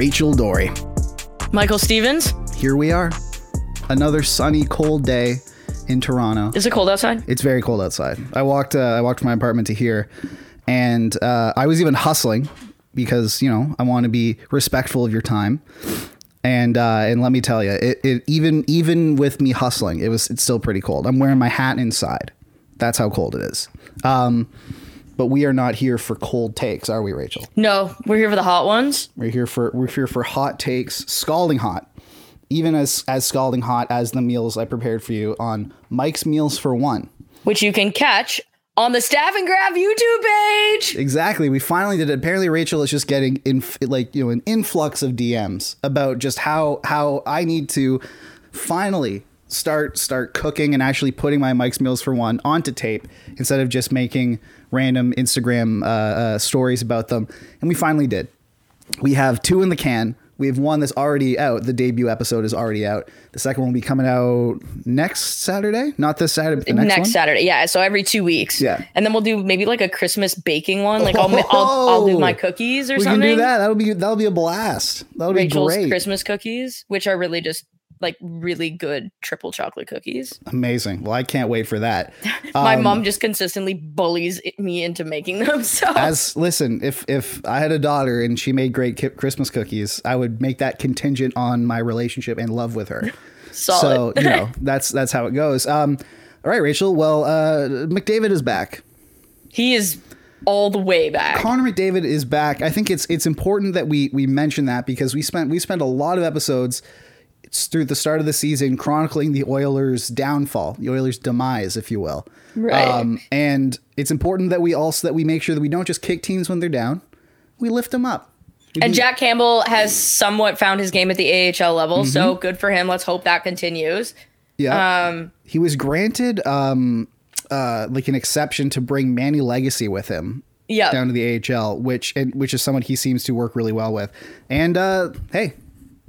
Rachel Doerrie. Michael Stevens, Here we are. Another sunny, cold day in Toronto. is it cold outside? It's very cold outside. I walked. Uh, I walked from my apartment to here, and uh, I was even hustling because you know I want to be respectful of your time. And uh, and let me tell you, it, it even even with me hustling, it was it's still pretty cold. I'm wearing my hat inside. That's how cold it is. Um, but we are not here for cold takes, are we, Rachel? No, we're here for the hot ones. We're here for we're here for hot takes, scalding hot, even as as scalding hot as the meals I prepared for you on Mike's Meals for One. which you can catch on the Staff and Graph YouTube page. Exactly. We finally did it. Apparently, Rachel is just getting in like you know an influx of DMs about just how how I need to finally start start cooking and actually putting my Mike's Meals for One onto tape instead of just making random Instagram uh, uh, stories about them. And we finally did. We have two in the can. We have one that's already out. The debut episode is already out. The second one will be coming out next Saturday. Not this Saturday, but the next, Next. Saturday, yeah. So every two weeks, Yeah. and then we'll do maybe like a Christmas baking one. Like I'll I'll, I'll do my cookies or we something. can do that. That'll be that'll be a blast. That'll Rachel's be great. Christmas cookies, which are really just like really good triple chocolate cookies. Amazing. Well, I can't wait for that. My Um, mom just consistently bullies me into making them. So As listen, if if I had a daughter and she made great ki- Christmas cookies, I would make that contingent on my relationship and love with her. solid. So you know that's that's how it goes. Um, all right, Rachel. Well, uh, McDavid is back. he is all the way back. Connor McDavid is back. I think it's it's important that we we mention that because we spent we spent a lot of episodes it's through the start of the season chronicling the Oilers' downfall, the Oilers' demise, if you will. Right. and it's important that we also that we make sure that we don't just kick teams when they're down. We lift them up. And Jack Campbell has somewhat found his game at the AHL level, so Mm-hmm. good for him. Let's hope that continues. Yeah. Um, he was granted um uh like an exception to bring Manny Legace with him yeah. down to the AHL, which and which is someone he seems to work really well with. And uh hey,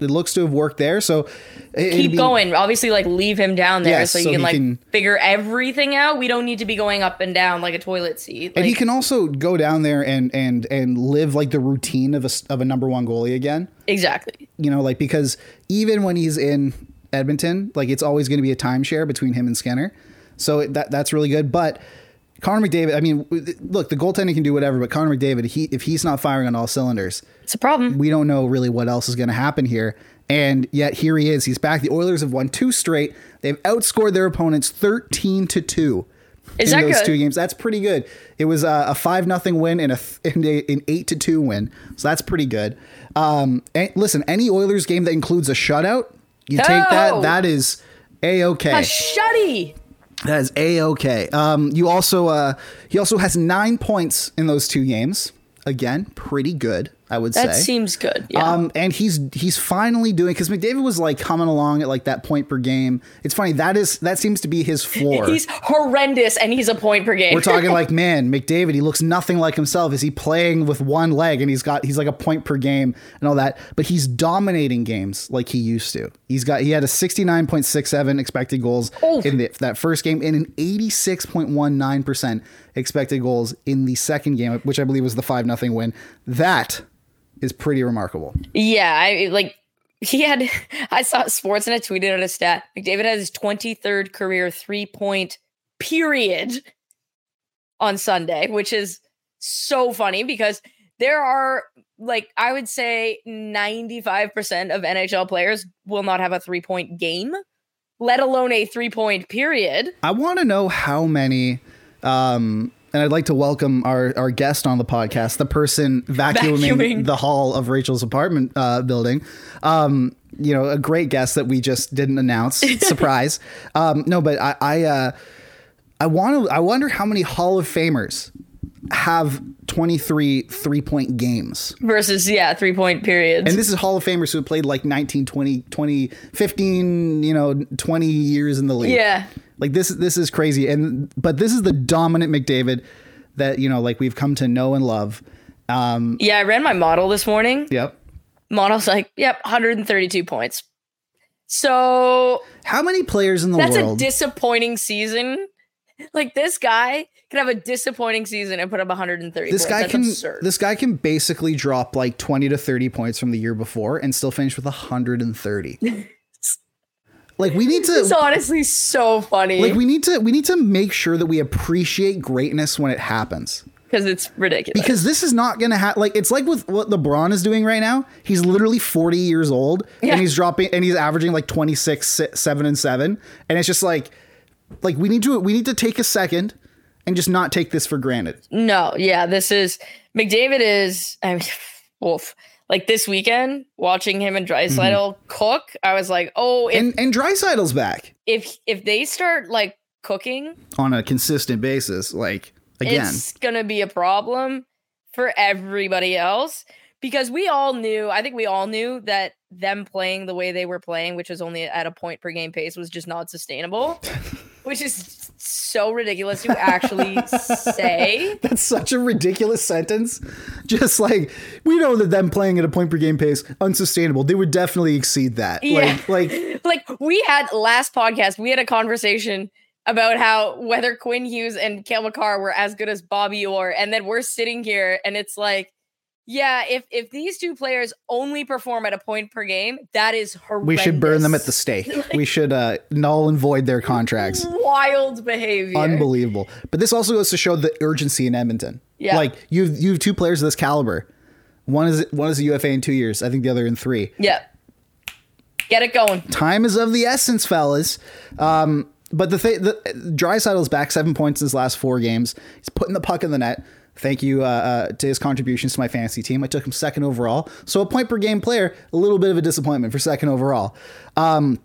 it looks to have worked there. So it- Keep be- going. Obviously, like leave him down there Yes, so you so can like can- figure everything out. We don't need to be going up and down like a toilet seat. And he can also go down there and and and live like the routine of a of a number one goalie again. exactly. You know, like because even when he's in Edmonton, like it's always going to be a timeshare between him and Skinner. So that that's really good. But Connor McDavid, I mean, look, the goaltending can do whatever, but Connor McDavid, he if he's not firing on all cylinders, It's a problem. we don't know really what else is going to happen here. And yet here he is. He's back. The Oilers have won two straight. They've outscored their opponents thirteen to two Is in that those good? two games. That's pretty good. It was a, a five nothing win and a and a, an eight to two win. So that's pretty good. Um, listen, any Oilers game that includes a shutout, you take that. Oh. That is a okay. A shutty. That is a okay. Um, you also uh, he also has nine points in those two games. Again, pretty good, I would That say. That seems good. Yeah. Um, and he's he's finally doing because McDavid was like coming along at like that point per game. It's funny that is that seems to be his floor. he's horrendous and he's a point per game. We're talking like, man, McDavid, he looks nothing like himself. Is he playing with one leg and he's got he's like a point per game and all that, but he's dominating games like he used to. He's got he had a 69.67 expected goals Oof. in the, that first game and an 86.19% expected goals in the second game, which I believe was the 5 nothing win. That is pretty remarkable. Yeah, I like he had I saw sports and I tweeted out a stat. McDavid had his 23rd career three point period on Sunday, which is so funny because there are like I would say 95% of NHL players will not have a three point game, let alone a three point period. I want to know how many. Um, and I'd like to welcome our, our guest on the podcast, the person vacuuming, Vacuuming. the hall of Rachel's apartment uh, building. Um, you know, a great guest that we just didn't announce. Surprise. Um, no, but I I, uh, I want to. I wonder how many Hall of Famers have 23 three point games. Versus yeah, three point periods. And this is Hall of Famers who have played like 19, 20, 20, 15, you know, 20 years in the league. yeah. Like this this is crazy. And but this is the dominant McDavid that, you know, like we've come to know and love. Um Yeah, I ran my model this morning. yep. Model's like, yep, 132 points. So How many players in the world? that's world a disappointing season. Like this guy can have a disappointing season and put up 130. this points. guy That's can absurd. this guy can basically drop like 20 to 30 points from the year before and still finish with 130. like we need to It's honestly so funny like we need to we need to make sure that we appreciate greatness when it happens. because it's ridiculous. because this is not gonna happen. Like it's like with what LeBron is doing right now. He's literally forty years old, Yeah. and he's dropping, and he's averaging like twenty six, seven and seven, and it's just like, like we need to we need to take a second and just not take this for granted. No, yeah, this is McDavid is I mean wolf. Like this weekend, watching him and Draisaitl mm-hmm. cook, I was like, oh, if, And and Draisaitl's back if if they start like cooking, on a consistent basis. Like again, it's gonna be a problem for everybody else because we all knew. I think we all knew that them playing the way they were playing, which was only at a point per game pace, was just not sustainable. which is so ridiculous to actually say. that's such a ridiculous sentence. Just like we know that them playing at a point per game pace unsustainable. They would definitely exceed that. Yeah. Like like like we had last podcast, we had a conversation about how whether Quinn Hughes and Cale Makar were as good as Bobby Orr, and then we're sitting here and it's like, yeah, if if these two players only perform at a point per game, that is horrendous. we should burn them at the stake. we should uh, null and void their contracts. wild behavior. Unbelievable. But this also goes to show the urgency in Edmonton. Yeah. Like you have you have two players of this caliber. One is one is a UFA in two years. I think the other in three. Yeah. Get it going. Time is of the essence, fellas. Um, but the thing, the Draisaitl's back seven points in his last four games. He's putting the puck in the net. Thank you uh, uh, to his contributions to my fantasy team. I took him second overall. So a point per game player, a little bit of a disappointment for second overall, um,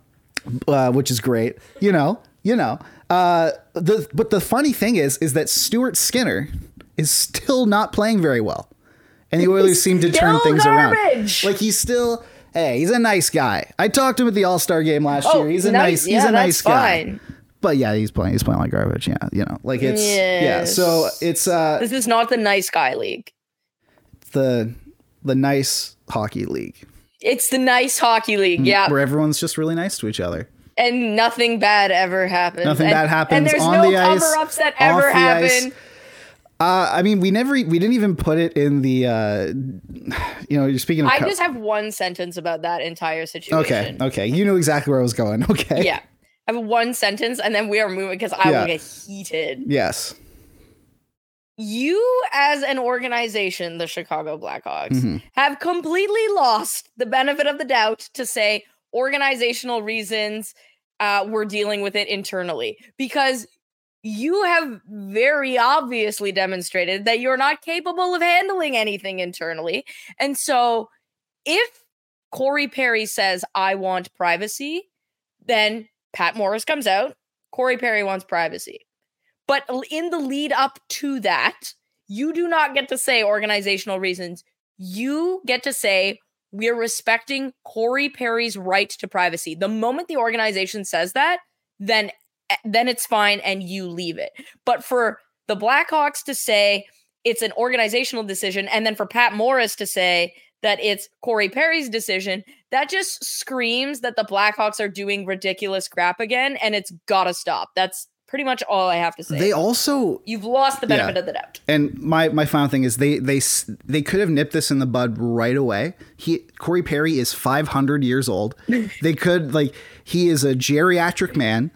uh, which is great. You know, you know. Uh, the but the funny thing is, is that Stuart Skinner is still not playing very well, and the Oilers seem to turn things garbage. around. Like he's still. Hey, he's a nice guy. I talked to him at the All Star game last Oh, year. He's a nice. nice. He's Yeah, a nice guy. fine. But yeah, he's playing. He's playing like garbage. Yeah, you know, like it's yeah. So it's uh This is not the nice guy league. the the nice hockey league It's the nice hockey league. Yeah. where everyone's just really nice to each other. and nothing bad ever happens. Nothing and, bad happens And there's on no the ice, cover-ups that ever happen. Uh, I mean, we never, we didn't even put it in the, uh, you know, you're speaking of. I co- just have one sentence about that entire situation. okay, Okay. you knew exactly where I was going. Okay. Yeah. I have one sentence and then we are moving because I Yeah. will get heated. Yes. You, as an organization, the Chicago Blackhawks, Mhm. have completely lost the benefit of the doubt to say organizational reasons uh, we're dealing with it internally because you have very obviously demonstrated that you're not capable of handling anything internally. And so if Corey Perry says, I want privacy, then Pat Morris comes out. Corey Perry wants privacy. But in the lead up to that, you do not get to say organizational reasons. You get to say, we're respecting Corey Perry's right to privacy. The moment the organization says that, then eh, then it's fine and you leave it. But for the Blackhawks to say it's an organizational decision, and then for Pat Morris to say that it's Corey Perry's decision, that just screams that the Blackhawks are doing ridiculous crap again, and it's gotta stop. That's pretty much all I have to say. They also You've lost the benefit Yeah. of the doubt. And my my final thing is they they they could have nipped this in the bud right away. He Corey Perry is 500 years old. they could like he is a geriatric man.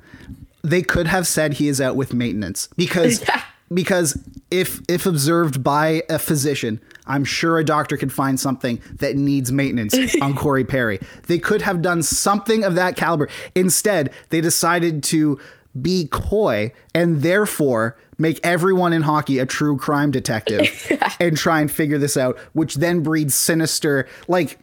They could have said he is out with maintenance because because if if observed by a physician, I'm sure a doctor could find something that needs maintenance on Corey Perry. They could have done something of that caliber. Instead, they decided to be coy and therefore make everyone in hockey a true crime detective and try and figure this out, which then breeds sinister like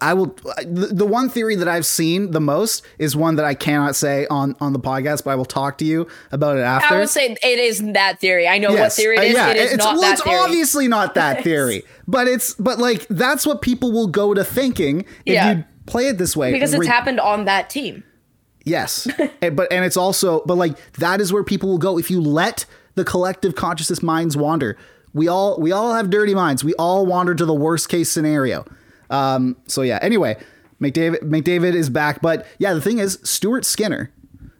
I will. The, one theory that I've seen the most is one that I cannot say on on the podcast, but I will talk to you about it after. I would say it is that theory. I know what Yes. theory Uh, it is. yeah, it is it's, not well, that it's theory. obviously not that theory, but it's but like that's what people will go to thinking if Yeah. you play it this way because it's Re- happened on that team. Yes, And- but and it's also but like that is where people will go if you let the collective consciousness minds wander. We all we all have dirty minds. We all wander to the worst case scenario. Um, so yeah. Anyway, McDavid McDavid is back, but yeah, the thing is Stuart Skinner.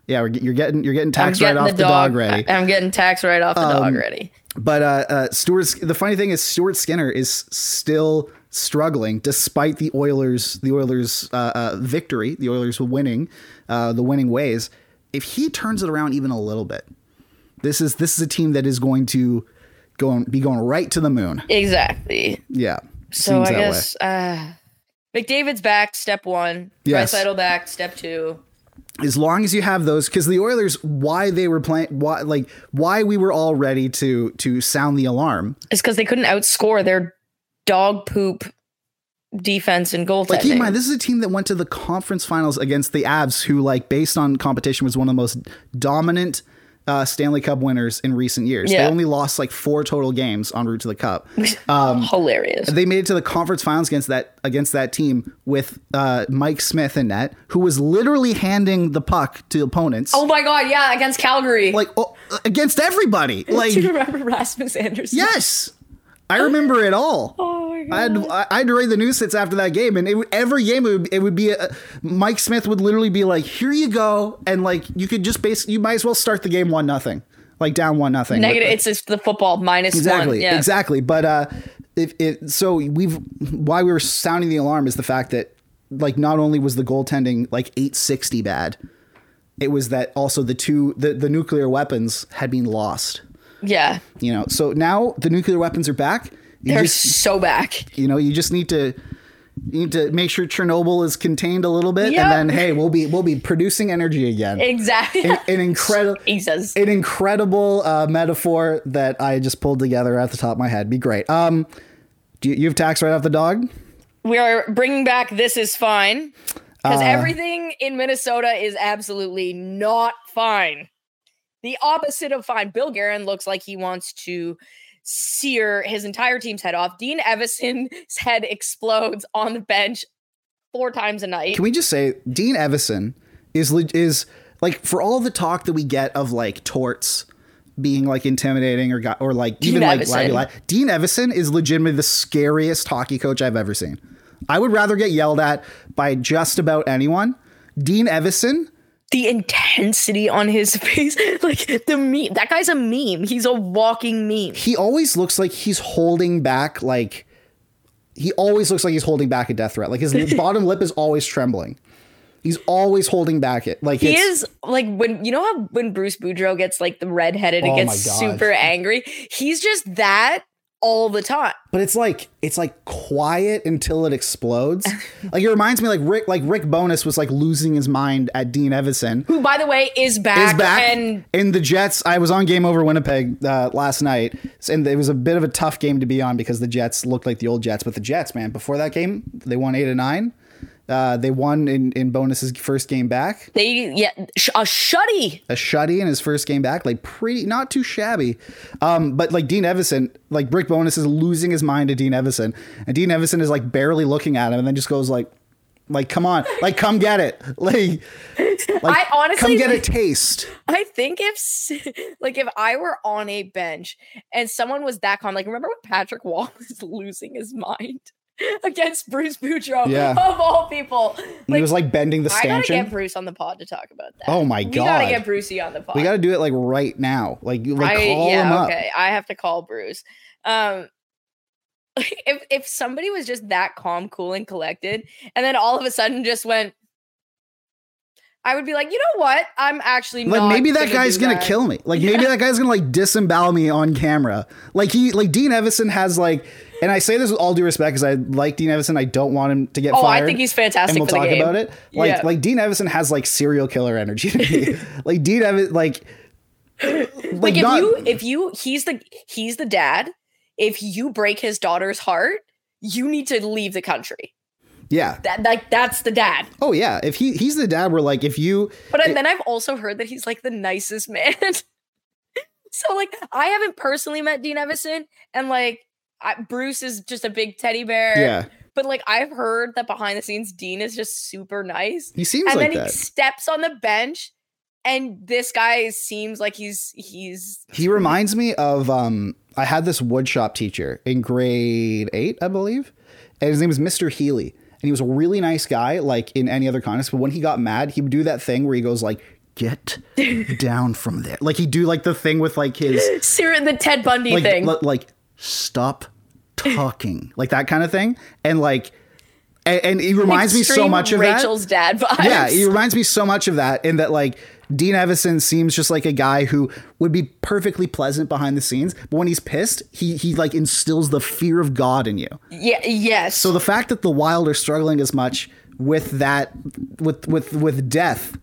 Yeah, we're, you're getting you're getting taxed right off the dog, ready. Um, I- I'm getting tax right off the dog ready. But uh, uh, Stuart, the funny thing is, Stuart Skinner is still struggling despite the Oilers, the Oilers' uh, uh, victory, the Oilers winning, uh, the winning ways. If he turns it around even a little bit, this is this is a team that is going to go be going right to the moon. Exactly. Yeah. So I that way. guess uh, McDavid's back. Step one. Yes. Draisaitl back. Step two. as long as you have those because the oilers why they were playing why like why we were all ready to to sound the alarm is because they couldn't outscore their dog poop defense and goaltending. Like keep in mind, this is a team that went to the conference finals against the Avs, who, like, based on competition, was one of the most dominant uh, Stanley Cup winners in recent years. They only lost like four total games en route to the cup. Hilarious. They made it to the conference finals against that against that team with uh, Mike Smith in net, who was literally handing the puck to opponents, oh my god, yeah, against Calgary. like oh, against everybody. Like Do you remember Rasmus Anderson? yes, I remember it all. Oh my god. I'd I I had to read the news hits after that game, and it, every game it would, it would be a, Mike Smith would literally be like, "Here you go," and like you could just base you might as well start the game one nothing, like down one nothing. Negative. It's just the football minus exactly, one. Yeah. exactly. But uh, if it so we've why we were sounding the alarm is the fact that like not only was the goaltending like eight sixty bad, it was that also the two the the nuclear weapons had been lost. Yeah. You know, so now the nuclear weapons are back. You They're just- so back. you know, you just need to you need to make sure Chernobyl is contained a little bit, Yep. and then hey, we'll be we'll be producing energy again. Exactly. An, an incredible, an incredible uh, metaphor that I just pulled together at the top of my head. Be great. Um, do you, you have tax right off the dog? we are bringing back This Is Fine because Uh. everything in Minnesota is absolutely not fine. The opposite of fine. Bill Guerin looks like he wants to sear his entire team's head off. Dean Evason's head explodes on the bench four times a night. Can we just say Dean Evason is is like for all the talk that we get of like torts being like intimidating or got or like Dean even like Evason. labula- Dean Evason is legitimately the scariest hockey coach I've ever seen. I would rather get yelled at by just about anyone. Dean Evason, the intensity on his face, like the meme. That guy's a meme. He's a walking meme. he always looks like he's holding back like he always looks like he's holding back a death threat. Like his bottom lip is always trembling. He's always holding back it. Like He is like when you know how when Bruce Boudreau gets like the redheaded Oh and gets super angry. He's just that all the time. but it's like it's like quiet until it explodes. like it reminds me like Rick like Rick Bowness was like losing his mind at Dean Evason. Who, by the way, is back, Is back and in the Jets. I was on Game Over Winnipeg uh, last night, and it was a bit of a tough game to be on because the Jets looked like the old Jets. But the Jets, man, before that game, they won eight to nine. Uh, they won in in Bowness's first game back. they yeah sh- a shutty. a shutty in his first game back, like pretty not too shabby. Um, but like Dean Evason, like Brick Bowness is losing his mind to Dean Evason, and Dean Evason is like barely looking at him, and then just goes like, like come on, like come get it, like, like I honestly- come get a taste. I think if like if I were on a bench and someone was that calm, like remember when Patrick Roy was losing his mind against Bruce Boudreau Yeah. of all people. And he was like bending the stanchion. I gotta get Bruce on the pod to talk about that. Oh my god, We gotta get Brucey on the pod. we got to do it like right now, like like I, call yeah, him up. okay. I have to call Bruce. Um, if if somebody was just that calm, cool, and collected, and then all of a sudden just went, I would be like, you know what? I'm actually Like not maybe that gonna guy's gonna that." kill me. Like maybe that guy's gonna like disembowel me on camera. Like he like Dean Evason has like, and I say this with all due respect because I like Dean Evason. I don't want him to get Oh, I think he's fantastic And we'll talk game. about it. Like Yeah. like Dean Evason has like serial killer energy to me. like Dean Evason like. Like, Like if not, you if you he's the he's the dad. If you break his daughter's heart, you need to leave the country. Yeah. That like that's the dad. Oh yeah. If he he's the dad where like if you But then I've also heard that he's like the nicest man. so like I haven't personally met Dean Evason, and like I, Bruce is just a big teddy bear. yeah But like I've heard that behind the scenes, Dean is just super nice. he seems and like then that. he steps on the bench, and this guy seems like he's he's He reminds me of um I had this woodshop teacher in grade 8, I believe. And his name was Mr. Healy. And he was a really nice guy like in any other context, but when he got mad, he would do that thing where he goes like get down from there. Like he'd do like the thing with like his Sir, the Ted Bundy like thing. li- like stop talking. like that kind of thing. And like and, and he reminds me so much of that. Rachel's dad vibes. Yeah, he reminds me so much of that in that like Dean Evason seems just like a guy who would be perfectly pleasant behind the scenes, but when he's pissed, he he like instills the fear of God in you. yeah, yes. So the fact that the Wild are struggling as much with that with with with death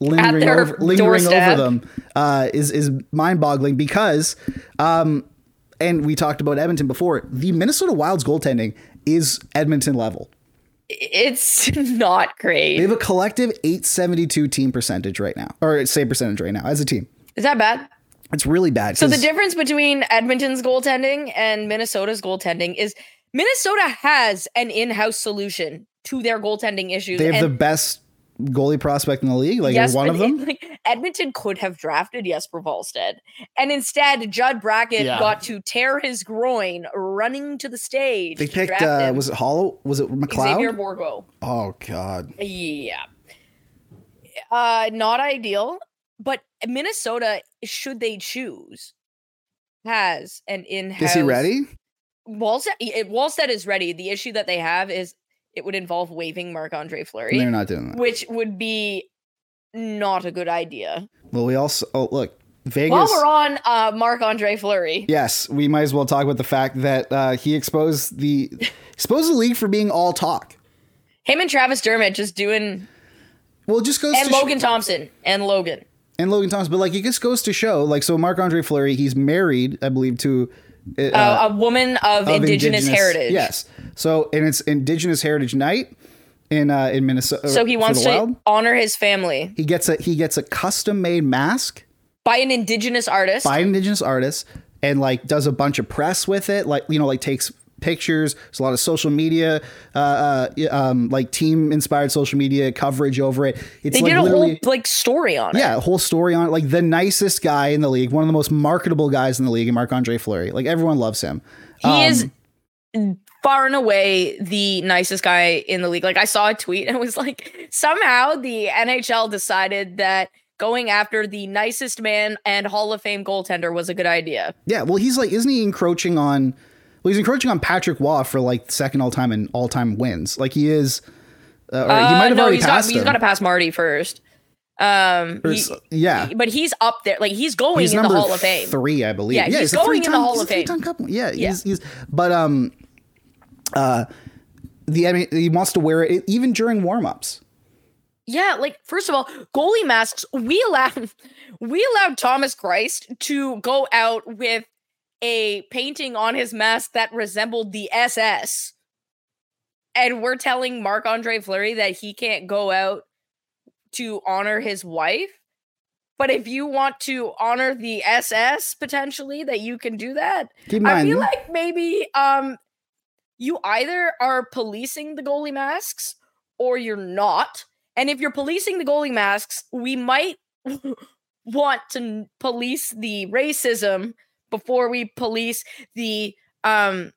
lingering over lingering doorstep. over them uh, is is mind-boggling because um and we talked about Edmonton before, the Minnesota Wild's goaltending is Edmonton level. it's not great. They have a collective 872 team percentage right now, or save percentage right now as a team. Is that bad? It's really bad. So the difference between Edmonton's goaltending and Minnesota's goaltending is Minnesota has an in-house solution to their goaltending issues. they have the best goalie prospect in the league. Like yes, one of them. it- like, Edmonton could have drafted Jesper Wallstedt, and instead Judd Brackett Yeah. got to tear his groin running to the stage. They picked. Uh, was it Hollow? Was it McLeod? Xavier? Bourgault. Oh God. Yeah. Uh not ideal, but Minnesota, should they choose, has an in-house Is he ready? Wallstedt, Wallstedt is ready. The issue that they have is it would involve waiving Marc Andre Fleury, They're not doing that. which would be not a good idea. Well, we also. Oh, look, Vegas. While we're on uh, Marc Andre Fleury, yes, we might as well talk about the fact that uh, he exposed the exposed the league for being all talk. him and Travis Dermott just doing, Well, just goes and to sh- Logan Thompson and Logan. and Logan Thompson, but like it just goes to show, like, so Marc Andre Fleury, he's married, I believe, to uh, Uh, a woman of, of indigenous, heritage. Yes. So, and it's Indigenous Heritage Night in uh, in Minnesota. So he wants to Wild. honor his family He gets a he gets a custom made mask by an indigenous artist. by an Indigenous artist, and like does a bunch of press with it. Like you know, like takes pictures. There's a lot of social media, uh, uh, um, like team inspired social media coverage over it. It's they like did a whole like story on it. yeah, a whole story on it. Like the nicest guy in the league, one of the most marketable guys in the league, Marc Andre Fleury. Like everyone loves him. He Um, is far and away the nicest guy in the league. Like I saw a tweet and it was like somehow the NHL decided that going after the nicest man and Hall of Fame goaltender was a good idea. Yeah, well, he's like, isn't he encroaching on? Well, he's encroaching on Patrick Roy for like second all time and all time wins. Like he is. Uh, or he Uh, might have no, already he's got passed he's him. got to pass Marty first. Um, he- yeah, but he's up there. Like he's going he's in the Hall of Fame. three, I believe. Yeah, he's a going in the Hall he's of Fame. three-time couple. Yeah, Yeah. he's he's. But um, uh, the I mean, he wants to wear it even during warm-ups. Yeah, like first of all, goalie masks. We allowed we allowed Thomas Greiss to go out with a painting on his mask that resembled the SS. And we're telling Marc Andre Fleury that he can't go out to honor his wife. But if you want to honor the SS potentially, that you can do that. Keep I mind, feel like maybe um you either are policing the goalie masks or you're not. And if you're policing the goalie masks, we might want to police the racism before we police the um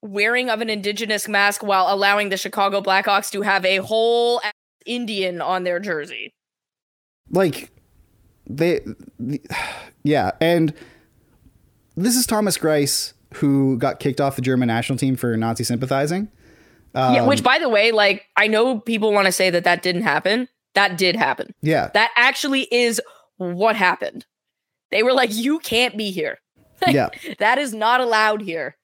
wearing of an indigenous mask while allowing the Chicago Blackhawks to have a whole Indian on their jersey. like they the, yeah and this is Thomas Greiss who got kicked off the german national team for nazi sympathizing yeah, Um, which by the way, like I know people want to say that that didn't happen. That did happen. yeah That actually is what happened. They were like, you can't be here. Yeah That is not allowed here.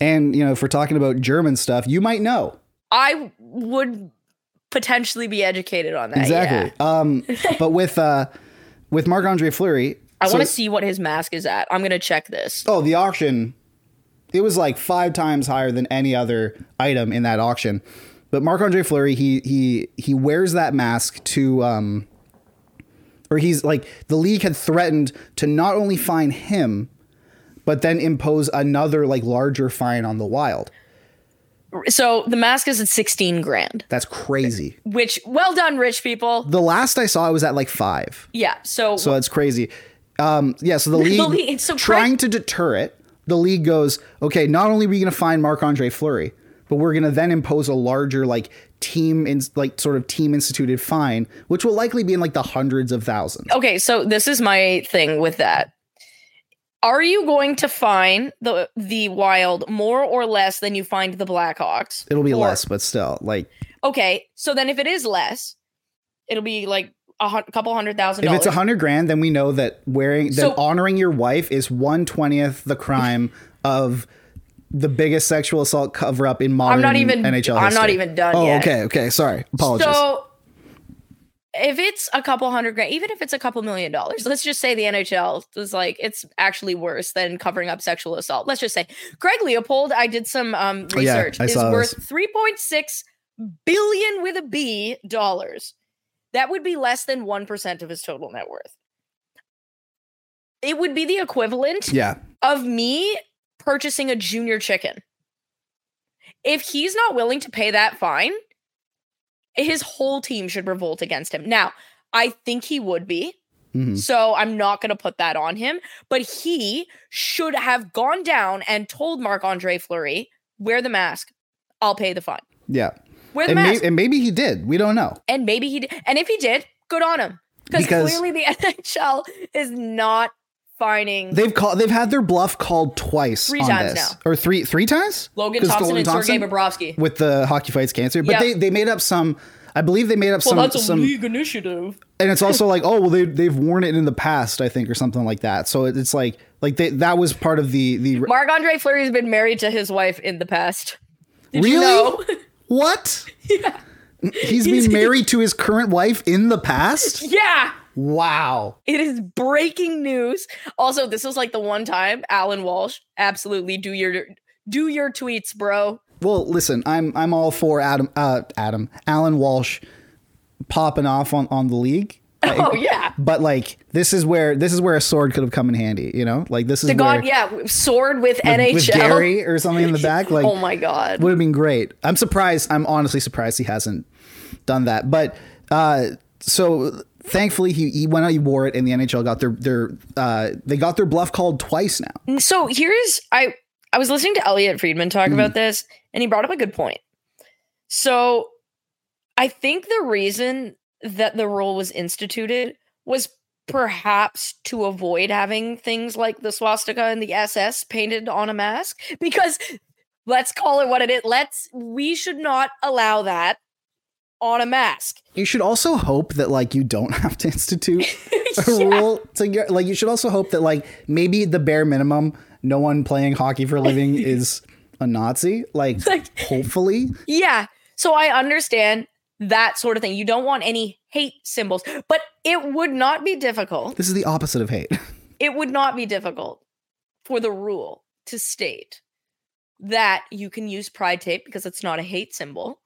and you know if we're talking about german stuff you might know I would potentially be educated on that. exactly yeah. um but with uh with marc andre fleury I so- want to see what his mask is at. I'm going to check this. oh the auction it was like five times higher than any other item in that auction but Marc Andre Fleury, he he he wears that mask to um, or he's like the league had threatened to not only fine him, but then impose another like larger fine on the Wild. So the mask is at 16 grand, That's crazy. which well done, rich people. The last I saw, it was at like five. Yeah. So, So that's crazy. Um, yeah, so the league, league- so trying to deter it, the league goes, okay, not only are we going to find Marc Andre Fleury, but we're going to then impose a larger like team in like sort of team instituted fine, which will likely be in like the hundreds of thousands. okay, so this is my thing with that. Are you going to find the the Wild more or less than you find the Blackhawks? It'll be Or- less, but still, like Okay, so then if it is less, it'll be like a couple hundred thousand if it's a hundred grand, then we know that wearing that So- honoring your wife is one twentieth the crime of the biggest sexual assault cover up in modern not even- NHL. I'm not even done Oh, yet. okay, okay, sorry, apologies. So if it's a couple hundred grand, even if it's a couple million dollars, let's just say the NHL is like it's actually worse than covering up sexual assault. Let's just say Craig Leipold, I did some um, Oh, yeah, research, is worth this. three point six billion with a B dollars. That would be less than one percent of his total net worth. It would be the equivalent yeah, of me purchasing a junior chicken. If he's not willing to pay that fine, his whole team should revolt against him. Now, I think he would be. Mhm. So I'm not going to put that on him, but he should have gone down and told Marc Andre Fleury, wear the mask. I'll pay the fine. yeah. Wear the and, may- mask. and maybe he did. We don't know. and maybe he did. And if he did, good on him. Because- clearly the NHL is not fining They've called. They've had their bluff called twice. Three on times this. now. or three three times. Logan Thompson Logan and Sergei Thompson Bobrovsky. with the hockey fights cancer. But Yep. they they made up some. I believe they made up some That's a some, initiative. and it's also like oh well they they've worn it in the past I think or something like that. So it's like like they, that was part of the the Marc Andre Fleury has been married to his wife in the past. Did you Really? know? what. He's been married to his current wife in the past. yeah. Wow. It is breaking news. Also, this was like the one time Allan Walsh absolutely do your do your tweets, bro. Well, listen, I'm I'm all for Adam uh Adam Allan Walsh popping off on on the league. Oh yeah. But like this is where this is where a sword could have come in handy, you know? Like this is The god, yeah, sword with, with, NHL. with Gary or something in the back. Like oh my god. would have been great. I'm surprised. I'm honestly surprised he hasn't done that. But uh, so thankfully he, he went out, he wore it, and the NHL got their their uh, they got their bluff called twice now. So here's I I was listening to Elliotte Friedman talk about this, and he brought up a good point. So I think the reason that the rule was instituted was perhaps to avoid having things like the swastika and the SS painted on a mask because let's call it what it is. Let's we should not allow that on a mask. You should also hope that like you don't have to institute a Yeah. rule to get like you should also hope that like maybe the bare minimum no one playing hockey for a living is a Nazi. Like Like- hopefully. Yeah. So I understand that sort of thing. You don't want any hate symbols, but it would not be difficult. This is the opposite of hate. It would not be difficult for the rule to state that you can use pride tape because it's not a hate symbol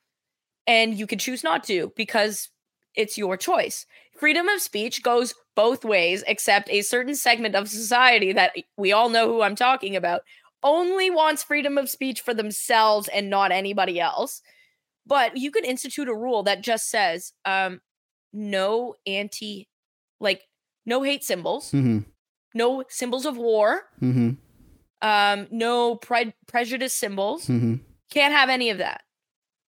and you can choose not to because it's your choice. Freedom of speech goes both ways, except a certain segment of society that we all know who I'm talking about only wants freedom of speech for themselves and not anybody else. But you could institute a rule that just says um, no anti, like, no hate symbols, mm-hmm. no symbols of war, mm-hmm. um, no pre- prejudice symbols. Mm-hmm. Can't have any of that.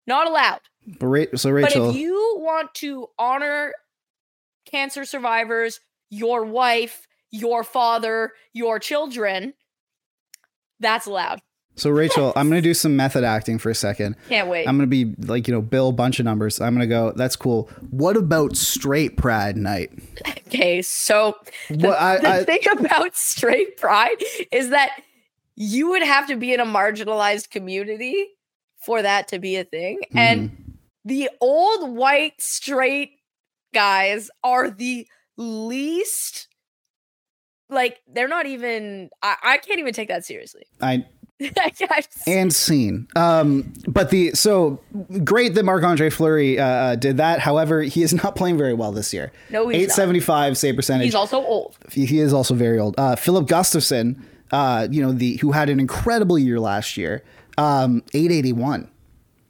Not allowed. But Ra- so Rachel, But if you want to honor cancer survivors, your wife, your father, your children, that's allowed. so Rachel, I'm gonna do some method acting for a second. Can't wait. I'm gonna be like, you know, Bill, bunch of numbers. I'm gonna go. That's cool. What about straight Pride Night? okay, so the, I, the I thing about straight pride is that you would have to be in a marginalized community for that to be a thing. Mm-hmm. And the old white straight guys are the least like they're not even I, I can't even take that seriously. I and seen. Um, but the so great that Marc Andre Fleury uh, uh, did that. However, he is not playing very well this year. No, he's not. eight seventy five save percentage. He's also old. he, he is also very old. Uh, Filip Gustavsson, uh, you know the who had an incredible year last year. Um, eight eighty one.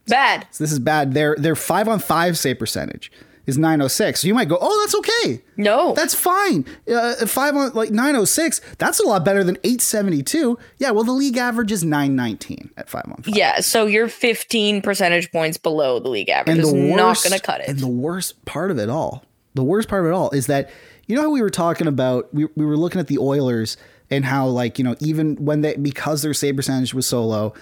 Bad. So this is bad. Their their five on five save percentage is nine oh six. So you might go, oh, that's okay. No. That's fine. Uh, five on like 906, that's a lot better than 872. Yeah, well, the league average is 919 at five on five. yeah. So you're 15 percentage points below the league average. And It's the not worst, going to cut it. And the worst part of it all, the worst part of it all is that, you know how we were talking about, we, we were looking at the Oilers and how, like, you know, even when they, because their save percentage was so low,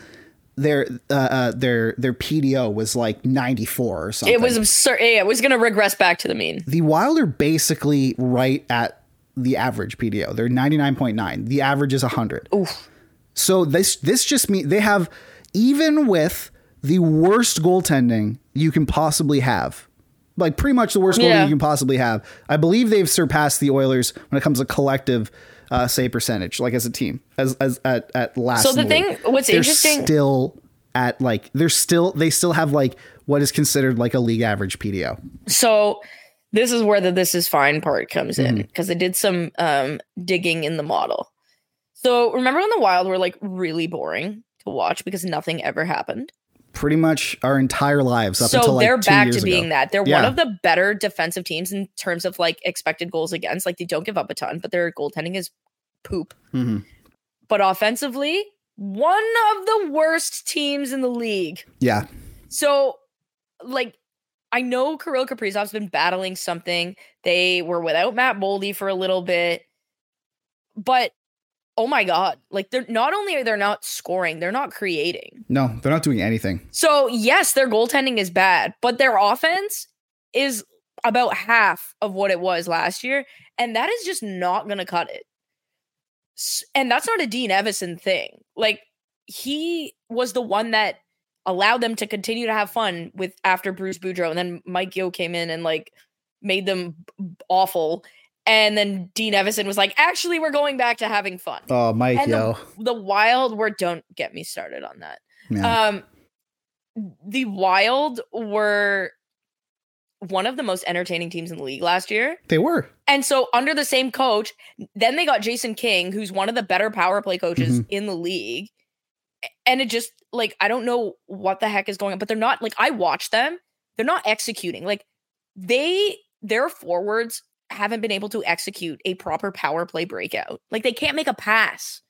their uh, uh their their PDO was like 94 or something. it was absurd. Yeah, it was going to regress back to the mean. the Wild are basically right at the average PDO. They're 99.9. The average is 100. Oof. So this this just means they have even with the worst goaltending you can possibly have. Like pretty much the worst goaltending you can possibly have. I believe they've surpassed the Oilers when it comes to collective uh, save percentage, like as a team, as as at, at last. So the league. thing- what's They're interesting- still at like they're still they still have like what is considered like a league average PDO. So this is where the this is fine part comes in Mm-hmm. because I did some um, digging in the model. So remember when the Wild were like really boring to watch because nothing ever happened? Pretty much our entire lives up so until like they're back to being ago. that. They're one of the better defensive teams in terms of like expected goals against. Like they don't give up a ton, but their goaltending is poop. Mhm. But offensively, one of the worst teams in the league. Yeah, So, like, I know Kirill Kaprizov's been battling something. They were without Matt Boldy for a little bit, but oh my god, like they're not only are they not scoring, they're not creating. no, they're not doing anything. So yes, their goaltending is bad, but their offense is about half of what it was last year, and that is just not going to cut it. And that's not a Dean Evason thing. Like he was the one that allowed them to continue to have fun with after Bruce Boudreau, and then Mike Yeo came in and like made them awful. And then Dean Evason was like, "Actually, we're going back to having fun." Oh, Mike, and yo, the, the Wild were don't get me started on that. yeah. Um, the Wild were one of the most entertaining teams in the league last year. they were. And so under the same coach, then they got Jason King, who's one of the better power play coaches in the league. And it just like I don't know what the heck is going on, but they're not like I watch them, they're not executing. Like they their forwards haven't been able to execute a proper power play breakout. Like they can't make a pass.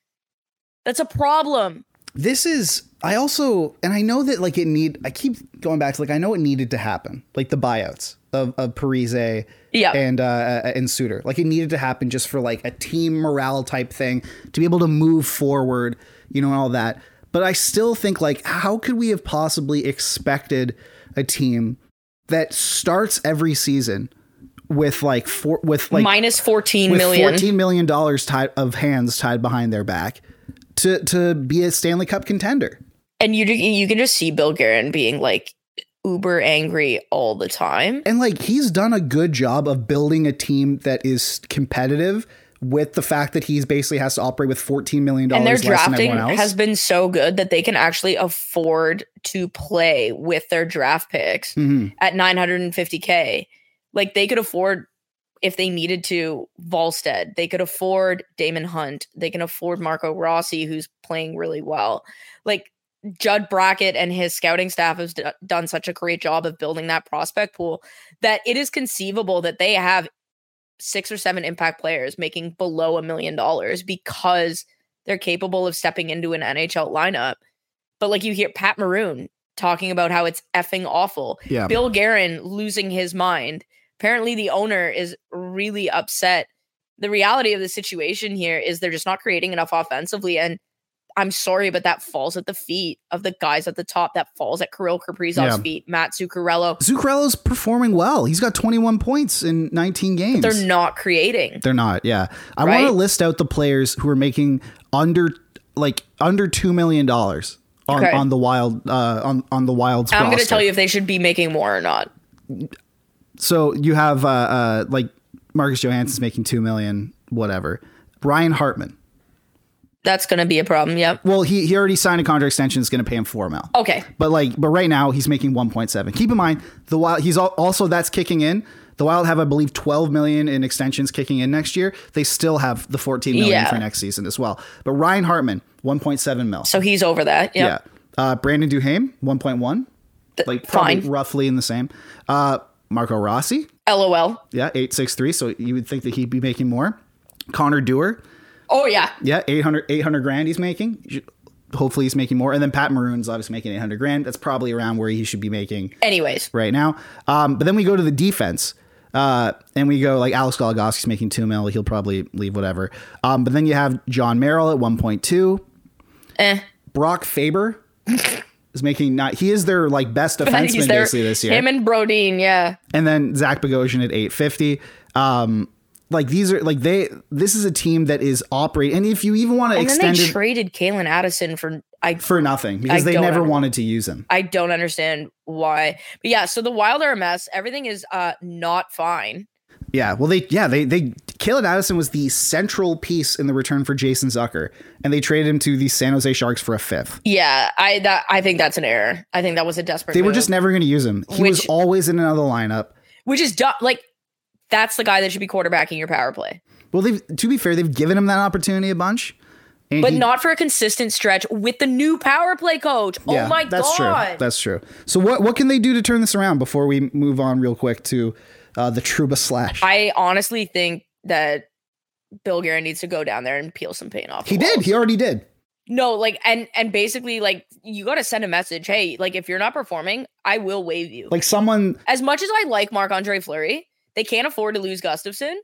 That's a problem. This is. I also, and I know that like it need. I keep going back to like I know it needed to happen, like the buyouts of of Parise Yeah. and uh and Suter. Like it needed to happen just for like a team morale type thing to be able to move forward, you know, and all that. But I still think like how could we have possibly expected a team that starts every season with like four with like Minus 14 with million. fourteen million dollars tied of hands tied behind their back to to be a Stanley Cup contender. and you you can just see Bill Guerin being like uber angry all the time. And like he's done a good job of building a team that is competitive with the fact that he's basically has to operate with fourteen million dollars And their drafting has been so good that they can actually afford to play with their draft picks Mhm. at 950k. Like they could afford if they needed to Wallstedt, they could afford Daemon Hunt, they can afford Marco Rossi who's playing really well. Like Judd Brackett and his scouting staff has d- done such a great job of building that prospect pool that it is conceivable that they have six or seven impact players making below a million dollars because they're capable of stepping into an NHL lineup. But like you hear Pat Maroon talking about how it's effing awful. Yeah. Bill Guerin losing his mind. Apparently the owner is really upset. The reality of the situation here is they're just not creating enough offensively and I'm sorry, but that falls at the feet of the guys at the top. That falls at Kirill Kaprizov's Yeah. feet, Matt Zuccarello. Zuccarello's performing well. He's got 21 points in 19 games. They're not creating. They're not. Yeah. I want to list out the players who are making under like under 2 million dollars on, Okay. on the wild uh on on the wild I'm going to tell you if they should be making more or not. So you have uh uh like Marcus Johansson's making 2 million whatever. Ryan Hartman That's going to be a problem. Yep. Well, he he already signed a contract extension. It's going to pay him four mil. Okay. But like, but right now he's making 1.7. Keep in mind the Wild. He's al- also that's kicking in. The Wild have, I believe, 12 million in extensions kicking in next year. They still have the 14 million Yeah. for next season as well. But Ryan Hartman, 1.7 mil. So he's over that. Yep. Yeah. Uh, Brandon Duhaime, 1.1. Like probably fine. roughly in the same. Uh, Marco Rossi, LOL. yeah, 863. So you would think that he'd be making more. Connor Dewar, Oh yeah. yeah, 800, 800 grand he's making. Hopefully he's making more. And then Pat Maroon's obviously making 800 grand. That's probably around where he should be making Anyways, right now. Um, but then we go to the defense. Uh, and we go like Alex Goligoski's making two mil. He'll probably leave whatever. Um, but then you have Jon Merrill at 1.2. eh. Brock Faber is making not, he is their like best defenseman basically this year. Him and Brodin. Yeah. and then Zach Bogosian at 850. Um, like these are like they, this is a team that is operating. And if you even want to And then extend they it traded Calen Addison for I for nothing because I they never wanted to use him. I don't understand why. But yeah, so the Wild are a mess. Everything is uh not fine. Yeah, well, they yeah they they Calen Addison was the central piece in the return for Jason Zucker, and they traded him to the San Jose Sharks for a fifth. Yeah, I that I think that's an error. I think that was a desperate. They were just never going to use him. He was always in another lineup. which is like that's the guy that should be quarterbacking your power play, Well, they've to be fair, they've given him that opportunity a bunch, and but he- not for a consistent stretch with the new power play coach. Oh yeah, oh my that's god, true. That's true. So what what can they do to turn this around before we move on real quick to uh, the Trouba slash? I honestly think that Bill Guerin needs to go down there and peel some paint off. he did. He already did. No, like and and basically like you got to send a message. Hey, like if you're not performing, I will waive you. Like someone. as much as I like Marc Andre Fleury, they can't afford to lose Gustavsson.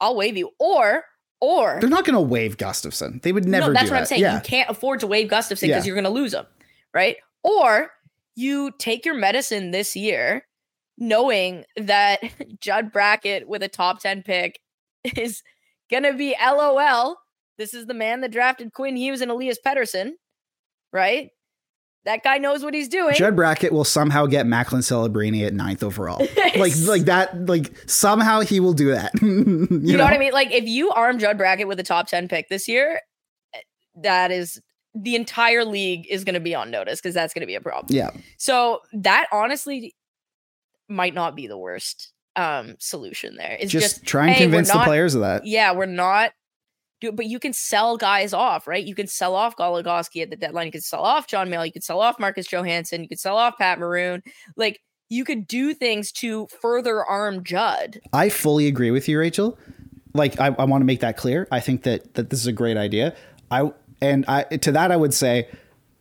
I'll waive you. Or or They're not going to waive Gustavsson. They would never. no, that's what I'm saying. Yeah. You can't afford to waive Gustavsson because Yeah. you're going to lose him, right? Or you take your medicine this year, knowing that Judd Brackett with a top ten pick is going to be LOL. This is the man that drafted Quinn Hughes and Elias Pettersson, right? That guy knows what he's doing. Judd Brackett will somehow get Macklin Celebrini at ninth overall. like like that. Like somehow he will do that. you, You know, what I mean? Like if you arm Judd Brackett with a top 10 pick this year, that is the entire league is going to be on notice because that's going to be a problem. Yeah. So that honestly might not be the worst um solution there. It's Just, just, try and hey, convince the players of that. yeah, we're not do but you can sell guys off, right? You can sell off Goligoski at the deadline. You can sell off John Mail. You can sell off Marcus Johansson. You could sell off Pat Maroon. Like you could do things to further arm Judd. I fully agree with you, Rachel. Like I, I want to make that clear. I think that that this is a great idea. I and I to that I would say,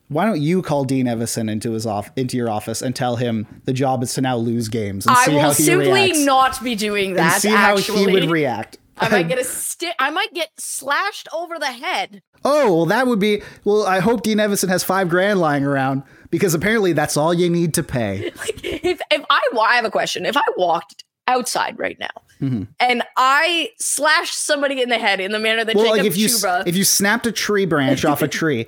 why don't you call Dean Evason into his off into your office and tell him the job is to now lose games and I see how he reacts. I will simply not be doing that. and see actually. how he would react. I might get a stick. I might get slashed over the head. Oh, well, that would be. Well, I hope Dean Evason has five grand lying around because apparently that's all you need to pay. Like if if I I have a question. If I walked outside right now Mm-hmm. and I slashed somebody in the head in the manner that Well, Jacob like if you if you snapped a tree branch off a tree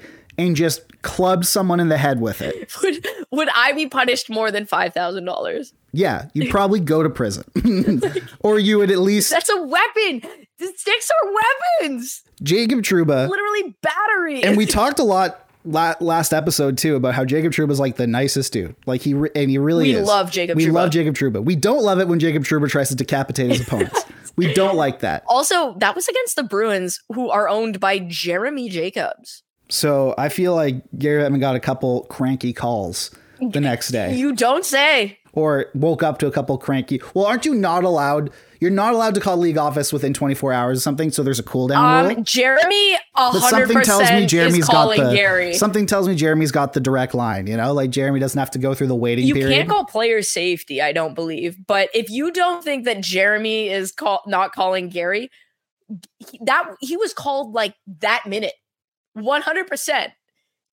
and just clubbed someone in the head with it, would would I be punished more than five thousand dollars? yeah, you'd probably go to prison, or you would at least That's a weapon. The sticks are weapons. Jacob Trouba. Literally battery. And we talked a lot last episode too about how Jacob Trouba is like the nicest dude. Like he re- and he really We is. love Jacob We Trouba. love Jacob Trouba. We don't love it when Jacob Trouba tries to decapitate his opponents. We don't like that. also that was against the Bruins, who are owned by Jeremy Jacobs. So I feel like Gary Bettman got a couple cranky calls the next day, You don't say. or woke up to a couple cranky. Well, aren't you not allowed? You're not allowed to call league office within 24 hours or something. So there's a cooldown rule. Um, Jeremy, a But something tells me Jeremy's got calling the Gary. something tells me Jeremy's got the direct line. You know, like Jeremy doesn't have to go through the waiting you period. can't call player safety, I don't believe. But if you don't think that Jeremy is call- not calling Gary, that he was called like that minute, one hundred percent.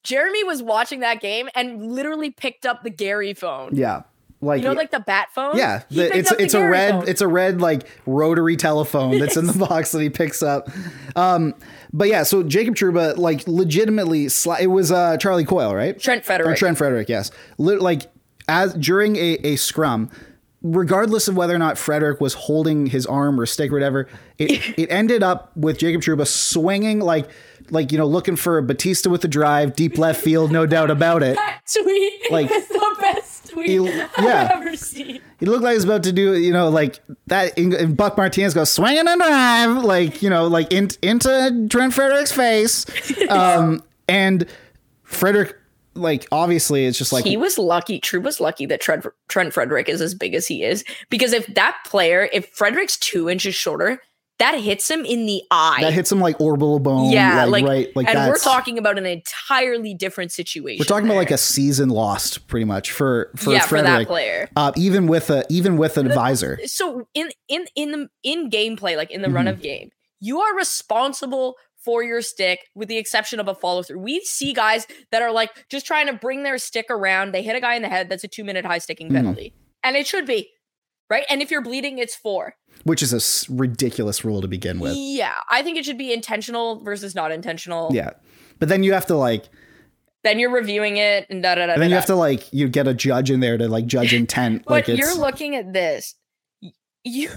Jeremy was watching that game and literally picked up the Gary phone. yeah, like You know, like the bat phone. Yeah, the, it's it's a red phone. it's a red like rotary telephone that's in the box that he picks up. Um, but yeah, so Jacob Trouba like legitimately sli- it was uh Charlie Coyle, right? Trent Or Frederic. Trent Frederic, yes. Like as during a, a scrum, regardless of whether or not Frederic was holding his arm or stick or whatever, it it ended up with Jacob Trouba swinging like like you know looking for a Bautista with a drive, deep left field, no doubt about it. That tweet Like- is the best tweet You- yeah. I've ever seen. He looked like he was about to do, you know, like that. And Buck Martinez goes swinging and drive, like you know, like in, into Trent Frederic's face. Um, and Frederic, like obviously, it's just like he was lucky. True was lucky that Trent, Trent Frederic is as big as he is because if that player, if Frederic's two inches shorter, that hits him in the eye. that hits him like orbital bone. yeah, like, like, right, like and we're talking about an entirely different situation. We're talking about like a season lost, pretty much for for yeah for that player. uh, even with a even with an advisor. so in in in the in gameplay like in the run of game you are responsible for your stick with the exception of a follow through we see guys that are like just trying to bring their stick around they hit a guy in the head that's a two minute high sticking Mhm. penalty and it should be right and if you're bleeding it's four which is a s- ridiculous rule to begin with. yeah i think it should be intentional versus not intentional Yeah, but then you have to like, then you're reviewing it and da da da and then da, you da. have to like, you get a judge in there to like judge intent. But like it's you're looking at this. You,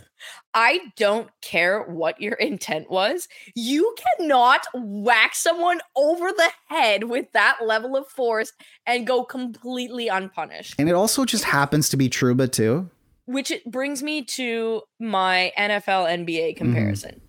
I don't care what your intent was. You cannot whack someone over the head with that level of force and go completely unpunished. and it also just happens to be Trouba too. Which it brings me to my NFL NBA mm-hmm. comparison.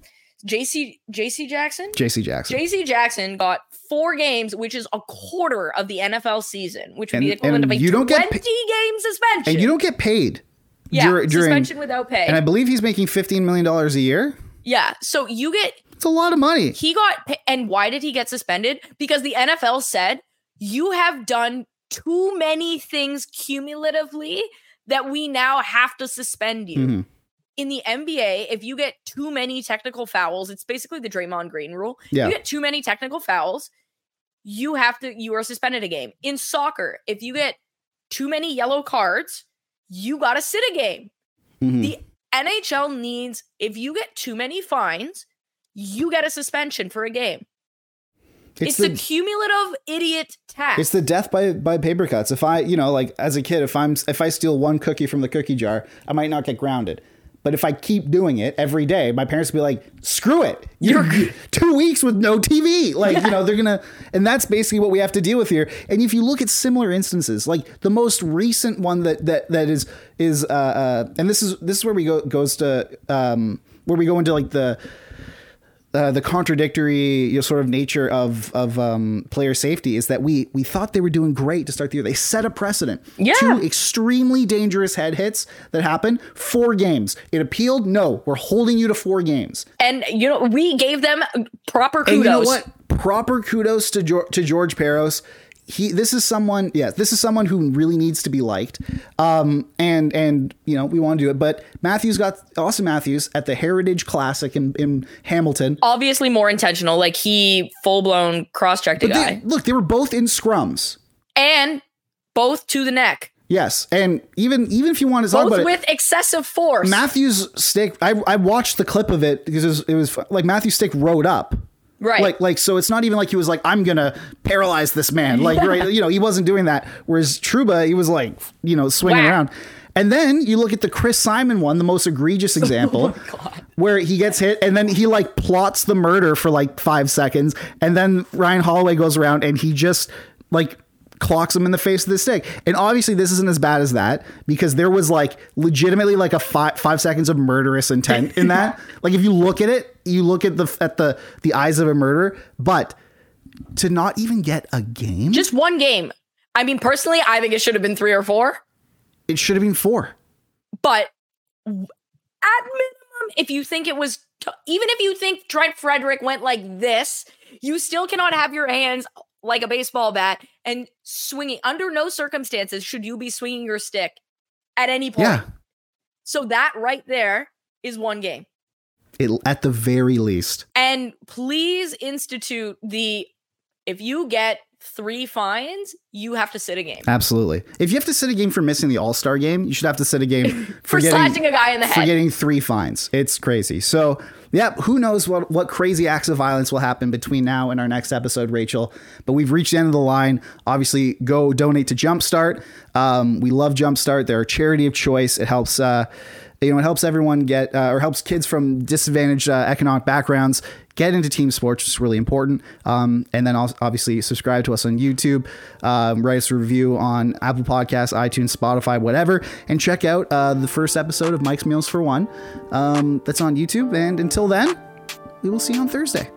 JC JC Jackson. J.C. Jackson. JC Jackson got four games, which is a quarter of the NFL season, which would be And- the equivalent of a you don't get 20 pa- game suspension. and you don't get paid. yeah, dur- during, suspension without pay. and I believe he's making fifteen million dollars a year. Yeah. So you get It's a lot of money. he got pa- and why did he get suspended? Because the NFL said you have done too many things cumulatively that we now have to suspend you. Mhm. In the NBA, if you get too many technical fouls, it's basically the Draymond Green rule. Yeah. You get too many technical fouls, you have to you are suspended a game. In soccer, if you get too many yellow cards, you got to sit a game. Mhm. The NHL needs if you get too many fines, you get a suspension for a game. It's, the, the cumulative idiot tax. it's the death by by paper cuts. If I, you know, like as a kid, if I'm if I steal one cookie from the cookie jar, I might not get grounded. But if I keep doing it every day, my parents will be like, "Screw it! You're two weeks with no TV." Like you know, they're gonna, and that's basically what we have to deal with here. And if you look at similar instances, like the most recent one that that that is is, uh, uh and this is this is where we go goes to um where we go into like the uh, the contradictory you know, sort of nature of of um, player safety is that we we thought they were doing great to start the year. They set a precedent. Yeah. Two extremely dangerous head hits that happened. Four games. It appealed. No, we're holding you to four games. and you know, we gave them proper kudos. And you know what? Proper kudos to George, to George Parros. He this is someone yeah this is someone who really needs to be liked um and and you know we want to do it but Matthews got Austin Matthews at the Heritage Classic in, in Hamilton Obviously more intentional. Like he full blown cross checked a But guy. they, look they were both in scrums and both to the neck. Yes, and even even if you want to talk Both about with it, excessive force. Matthew's stick. I I watched the clip of it because it was, it was like Matthew's stick rode up. Right. Like like so, it's not even like he was like I'm gonna paralyze this man. Like right, you know, he wasn't doing that. Whereas Trouba, he was like you know swinging around. And then you look at the Chris Simon one, the most egregious example, where he gets hit and then he like plots the murder for like five seconds, and then Ryan Hollweg goes around and he just like clocks him in the face with the stick. And obviously this isn't as bad as that because there was like legitimately like a five five seconds of murderous intent in that. like if you look at it, you look at the at the the eyes of a murder, but to not even get a game, Just one game. I mean, personally, I think it should have been three or four. it should have been four. But at minimum, if you think it was, t- even if you think Trent Frederic went like this, you still cannot have your hands like a baseball bat and swinging. Under no circumstances should you be swinging your stick at any point. Yeah. So that right there is one game. It, at the very least. And please institute the if you get three fines, you have to sit a game. Absolutely. If you have to sit a game for missing the All Star game, you should have to sit a game For for, slashing a guy in the for head. getting three fines. It's crazy. So yeah, who knows what what crazy acts of violence will happen between now and our next episode, Rachel. But we've reached the end of the line. Obviously, go donate to Jumpstart. Um, we love Jumpstart. They're a charity of choice. It helps. Uh, you know it helps everyone get uh, or helps kids from disadvantaged uh, economic backgrounds get into team sports, which is really important. Um, and then also obviously subscribe to us on YouTube, um, write us a review on Apple Podcasts, iTunes, Spotify, whatever, and check out uh, the first episode of Mike's Meals for One. Um, that's on YouTube. And until then, we will see you on Thursday.